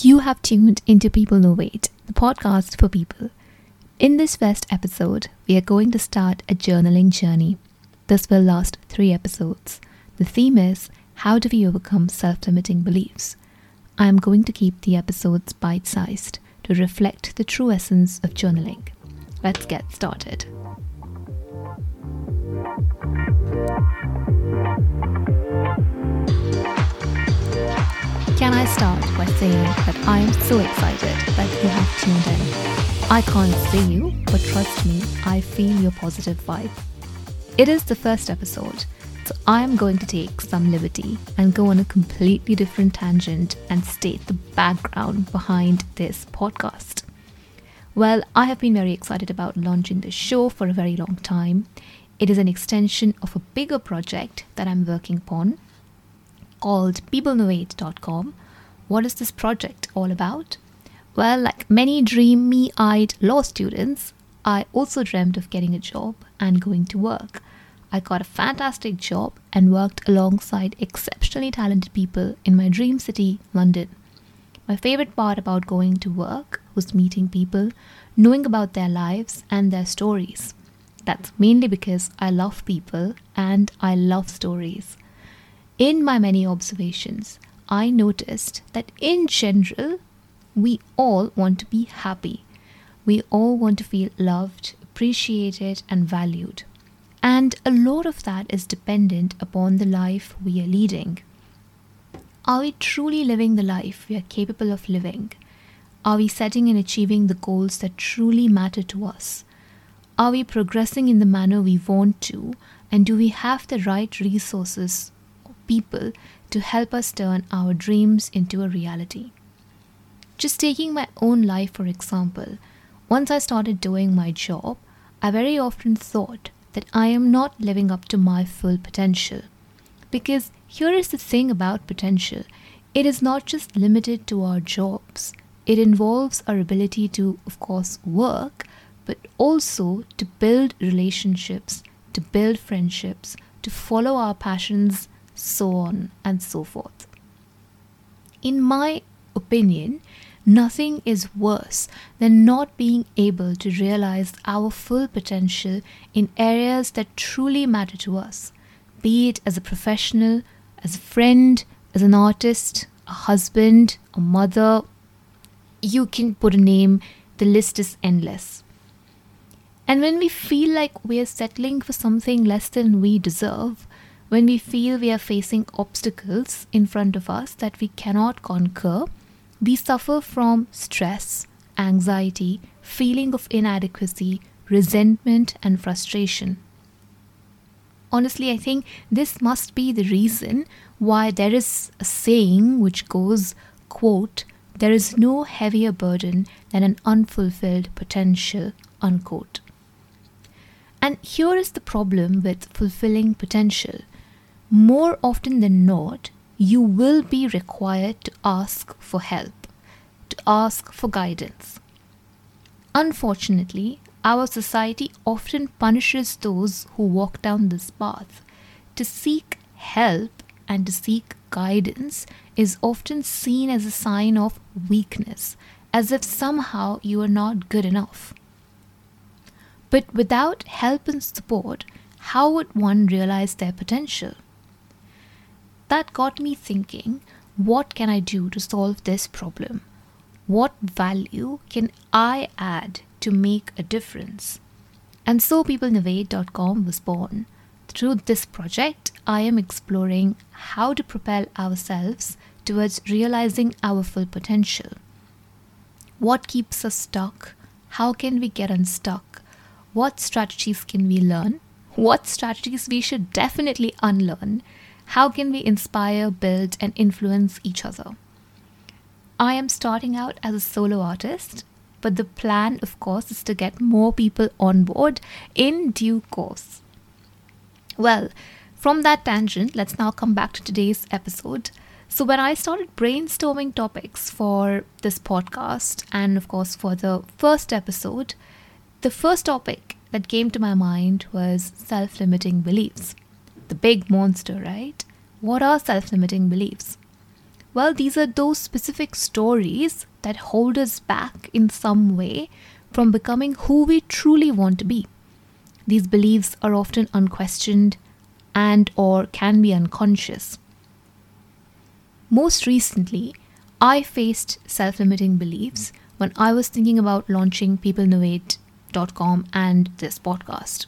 You have tuned into Peoplenovate, the podcast for people. In this first episode, we are going to start a journaling journey. This will last three episodes. The theme is How do we overcome self limiting beliefs? I am going to keep the episodes bite sized to reflect the true essence of journaling. Let's get started. By saying that I am so excited that you have tuned in? I can't see you, but trust me, I feel your positive vibe. It is the first episode, so I am going to take some liberty and go on a completely different tangent and state the background behind this podcast. Well, I have been very excited about launching this show for a very long time. It is an extension of a bigger project that I'm working upon called peoplenovate What is this project all about? Well, like many dreamy eyed law students, I also dreamt of getting a job and going to work. I got a fantastic job and worked alongside exceptionally talented people in my dream city, London. My favorite part about going to work was meeting people, knowing about their lives and their stories. That's mainly because I love people and I love stories. In my many observations, I noticed that in general, we all want to be happy. We all want to feel loved, appreciated, and valued. And a lot of that is dependent upon the life we are leading. Are we truly living the life we are capable of living? Are we setting and achieving the goals that truly matter to us? Are we progressing in the manner we want to? And do we have the right resources people to help us turn our dreams into a reality. Just taking my own life for example, once I started doing my job, I very often thought that I am not living up to my full potential. Because here is the thing about potential it is not just limited to our jobs, it involves our ability to, of course, work, but also to build relationships, to build friendships, to follow our passions so on and so forth. In my opinion, nothing is worse than not being able to realize our full potential in areas that truly matter to us, be it as a professional, as a friend, as an artist, a husband, a mother. You can put a name, the list is endless. And when we feel like we are settling for something less than we deserve, when we feel we are facing obstacles in front of us that we cannot conquer, we suffer from stress, anxiety, feeling of inadequacy, resentment, and frustration. Honestly, I think this must be the reason why there is a saying which goes, quote, there is no heavier burden than an unfulfilled potential, unquote. And here is the problem with fulfilling potential more often than not, you will be required to ask for help, to ask for guidance. Unfortunately, our society often punishes those who walk down this path. To seek help and to seek guidance is often seen as a sign of weakness, as if somehow you are not good enough. But without help and support, how would one realize their potential? That got me thinking what can I do to solve this problem? What value can I add to make a difference? And so peoplenovate.com was born. Through this project, I am exploring how to propel ourselves towards realizing our full potential. What keeps us stuck? How can we get unstuck? What strategies can we learn? What strategies we should definitely unlearn? How can we inspire, build, and influence each other? I am starting out as a solo artist, but the plan, of course, is to get more people on board in due course. Well, from that tangent, let's now come back to today's episode. So, when I started brainstorming topics for this podcast, and of course for the first episode, the first topic that came to my mind was self limiting beliefs the big monster, right? What are self limiting beliefs? Well, these are those specific stories that hold us back in some way from becoming who we truly want to be. These beliefs are often unquestioned and or can be unconscious. Most recently, I faced self-limiting beliefs when I was thinking about launching peoplenovate.com and this podcast.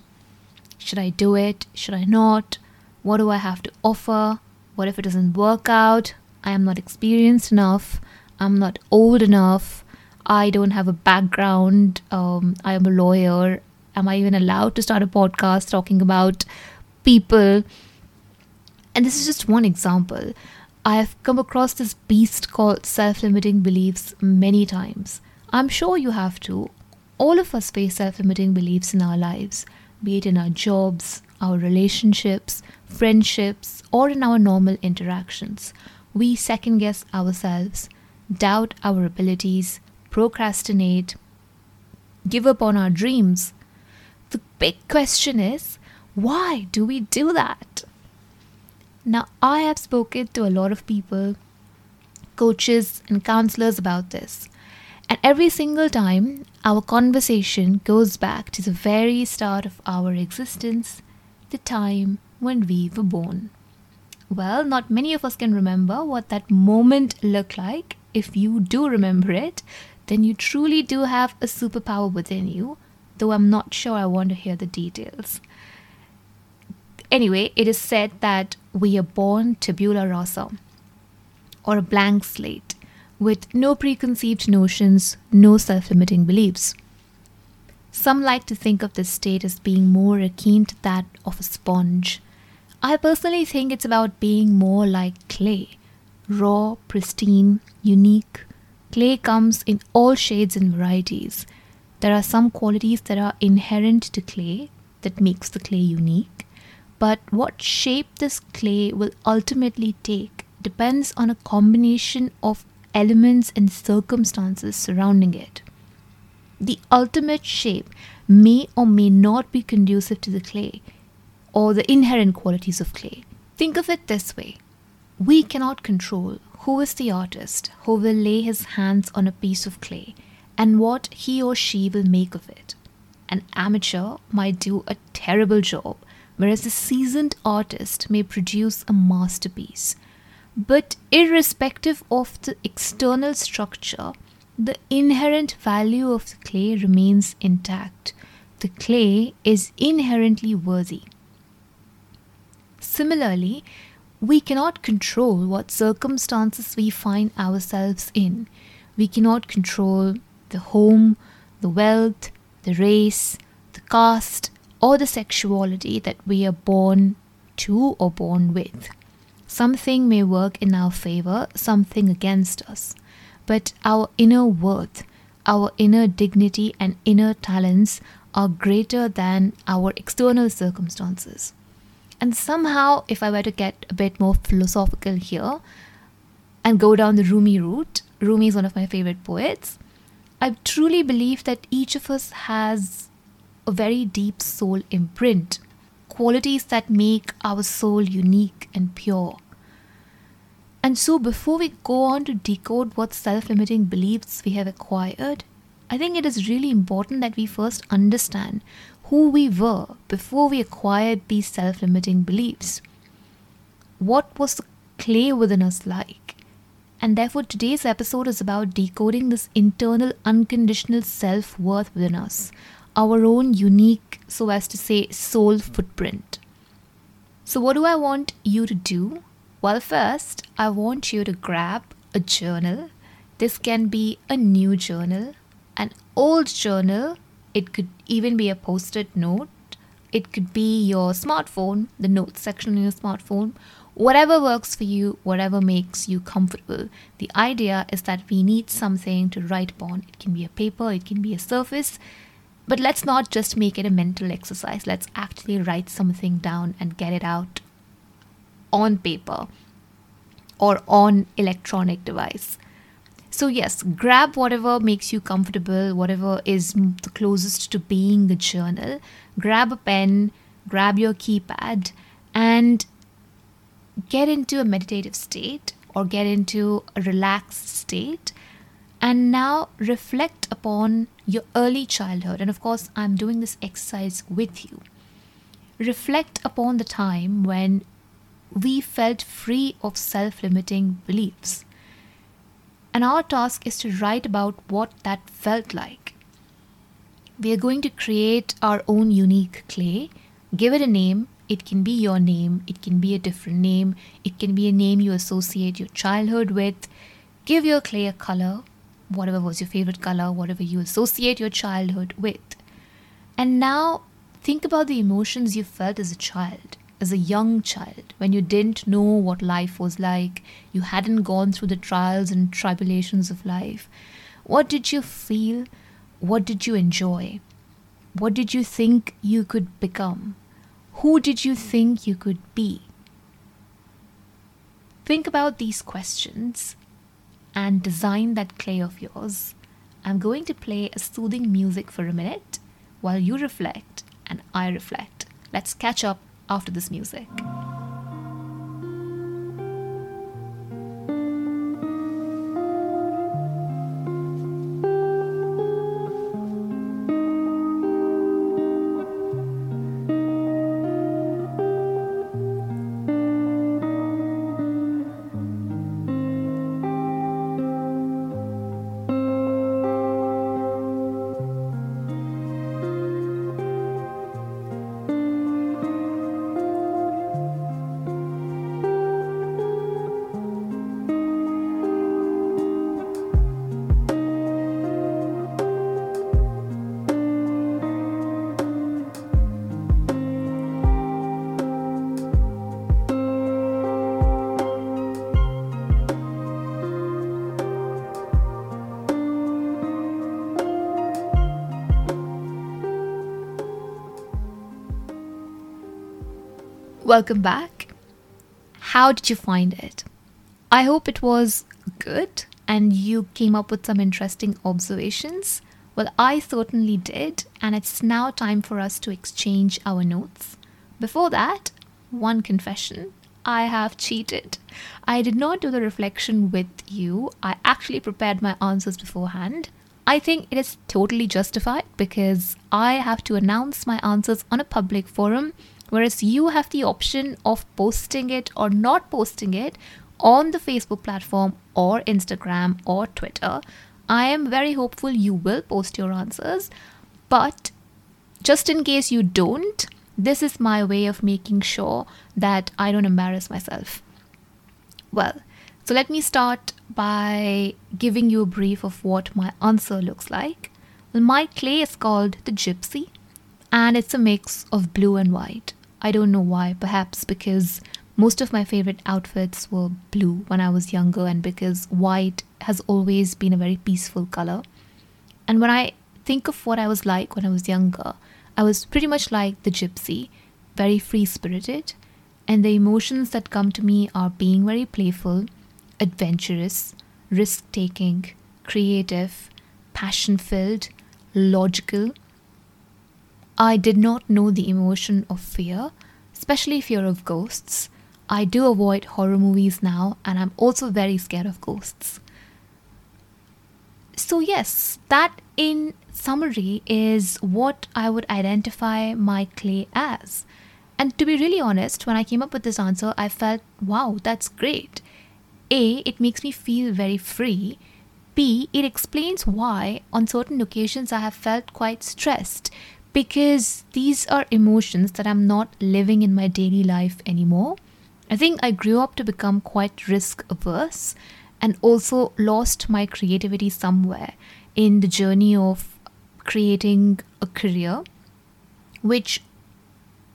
Should I do it? Should I not? What do I have to offer? What if it doesn't work out? I am not experienced enough. I'm not old enough. I don't have a background. Um, I am a lawyer. Am I even allowed to start a podcast talking about people? And this is just one example. I have come across this beast called self limiting beliefs many times. I'm sure you have too. All of us face self limiting beliefs in our lives, be it in our jobs, our relationships, friendships, or in our normal interactions we second guess ourselves, doubt our abilities, procrastinate, give up on our dreams. The big question is why do we do that? Now, I have spoken to a lot of people, coaches, and counselors about this. And every single time, our conversation goes back to the very start of our existence, the time when we were born. Well, not many of us can remember what that moment looked like. If you do remember it, then you truly do have a superpower within you, though I'm not sure I want to hear the details. Anyway, it is said that we are born tabula rasa, or a blank slate, with no preconceived notions, no self limiting beliefs. Some like to think of this state as being more akin to that of a sponge I personally think it's about being more like clay raw, pristine, unique. Clay comes in all shades and varieties. There are some qualities that are inherent to clay that makes the clay unique, but what shape this clay will ultimately take depends on a combination of elements and circumstances surrounding it. The ultimate shape may or may not be conducive to the clay or the inherent qualities of clay. Think of it this way we cannot control who is the artist who will lay his hands on a piece of clay and what he or she will make of it. An amateur might do a terrible job, whereas a seasoned artist may produce a masterpiece. But irrespective of the external structure, the inherent value of the clay remains intact. The clay is inherently worthy. Similarly, we cannot control what circumstances we find ourselves in. We cannot control the home, the wealth, the race, the caste, or the sexuality that we are born to or born with. Something may work in our favor, something against us. But our inner worth, our inner dignity, and inner talents are greater than our external circumstances. And somehow, if I were to get a bit more philosophical here and go down the Rumi route, Rumi is one of my favorite poets. I truly believe that each of us has a very deep soul imprint, qualities that make our soul unique and pure. And so, before we go on to decode what self limiting beliefs we have acquired, I think it is really important that we first understand who we were before we acquired these self limiting beliefs. What was the clay within us like? And therefore, today's episode is about decoding this internal unconditional self worth within us, our own unique, so as to say, soul footprint. So, what do I want you to do? Well, first, I want you to grab a journal. This can be a new journal, an old journal, it could even be a post it note. It could be your smartphone, the notes section in your smartphone. Whatever works for you, whatever makes you comfortable. The idea is that we need something to write upon. It can be a paper, it can be a surface. But let's not just make it a mental exercise. Let's actually write something down and get it out on paper or on electronic device. So, yes, grab whatever makes you comfortable, whatever is the closest to being a journal. Grab a pen, grab your keypad, and get into a meditative state, or get into a relaxed state and now reflect upon your early childhood. And of course, I'm doing this exercise with you. Reflect upon the time when we felt free of self limiting beliefs. And our task is to write about what that felt like. We are going to create our own unique clay, give it a name. It can be your name, it can be a different name, it can be a name you associate your childhood with. Give your clay a color, whatever was your favorite color, whatever you associate your childhood with. And now think about the emotions you felt as a child, as a young child, when you didn't know what life was like, you hadn't gone through the trials and tribulations of life. What did you feel? What did you enjoy? What did you think you could become? Who did you think you could be? Think about these questions and design that clay of yours. I'm going to play a soothing music for a minute while you reflect and I reflect. Let's catch up after this music. Welcome back. How did you find it? I hope it was good and you came up with some interesting observations. Well, I certainly did, and it's now time for us to exchange our notes. Before that, one confession I have cheated. I did not do the reflection with you, I actually prepared my answers beforehand. I think it is totally justified because I have to announce my answers on a public forum Whereas you have the option of posting it or not posting it on the Facebook platform or Instagram or Twitter. I am very hopeful you will post your answers, but just in case you don't, this is my way of making sure that I don't embarrass myself. Well, so let me start by giving you a brief of what my answer looks like. Well, my clay is called the Gypsy, and it's a mix of blue and white. I don't know why, perhaps because most of my favorite outfits were blue when I was younger, and because white has always been a very peaceful color. And when I think of what I was like when I was younger, I was pretty much like the gypsy, very free spirited, and the emotions that come to me are being very playful, adventurous, risk taking, creative, passion filled, logical, I did not know the emotion of fear, especially fear of ghosts. I do avoid horror movies now, and I'm also very scared of ghosts. So, yes, that in summary is what I would identify my clay as. And to be really honest, when I came up with this answer, I felt, wow, that's great. A, it makes me feel very free. B, it explains why on certain occasions I have felt quite stressed because these are emotions that I'm not living in my daily life anymore. I think I grew up to become quite risk averse and also lost my creativity somewhere in the journey of creating a career, which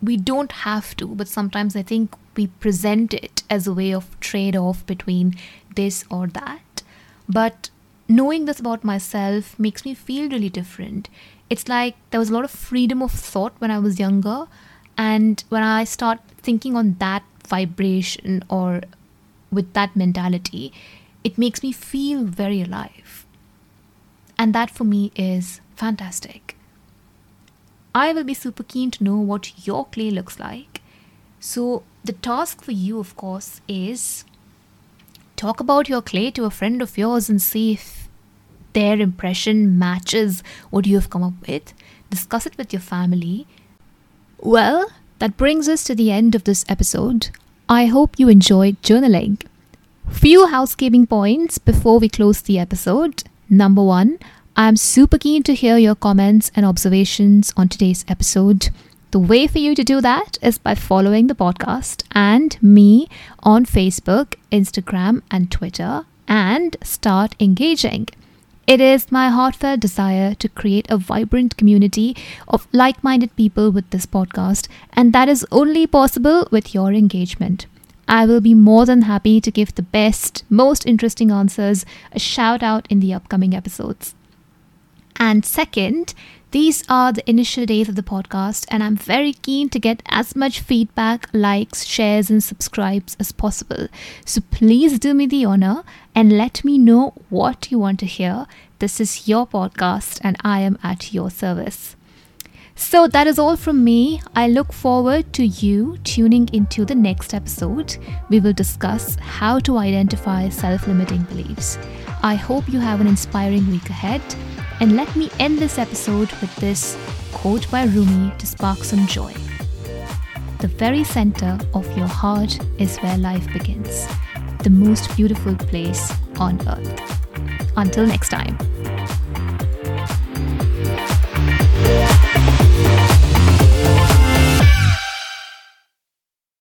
we don't have to, but sometimes I think we present it as a way of trade off between this or that. But knowing this about myself makes me feel really different it's like there was a lot of freedom of thought when I was younger. And when I start thinking on that vibration or with that mentality, it makes me feel very alive. And that for me is fantastic. I will be super keen to know what your clay looks like. So, the task for you, of course, is talk about your clay to a friend of yours and see if their impression matches what you have come up with. Discuss it with your family. Well, that brings us to the end of this episode. I hope you enjoyed journaling. Few housekeeping points before we close the episode. Number one, I'm super keen to hear your comments and observations on today's episode. The way for you to do that is by following the podcast and me on Facebook, Instagram, and Twitter and start engaging. It is my heartfelt desire to create a vibrant community of like minded people with this podcast, and that is only possible with your engagement. I will be more than happy to give the best, most interesting answers a shout out in the upcoming episodes. And second, these are the initial days of the podcast, and I'm very keen to get as much feedback, likes, shares, and subscribes as possible. So please do me the honor and let me know what you want to hear. This is your podcast, and I am at your service. So that is all from me. I look forward to you tuning into the next episode. We will discuss how to identify self limiting beliefs. I hope you have an inspiring week ahead. And let me end this episode with this quote by Rumi to spark some joy. The very center of your heart is where life begins, the most beautiful place on earth. Until next time.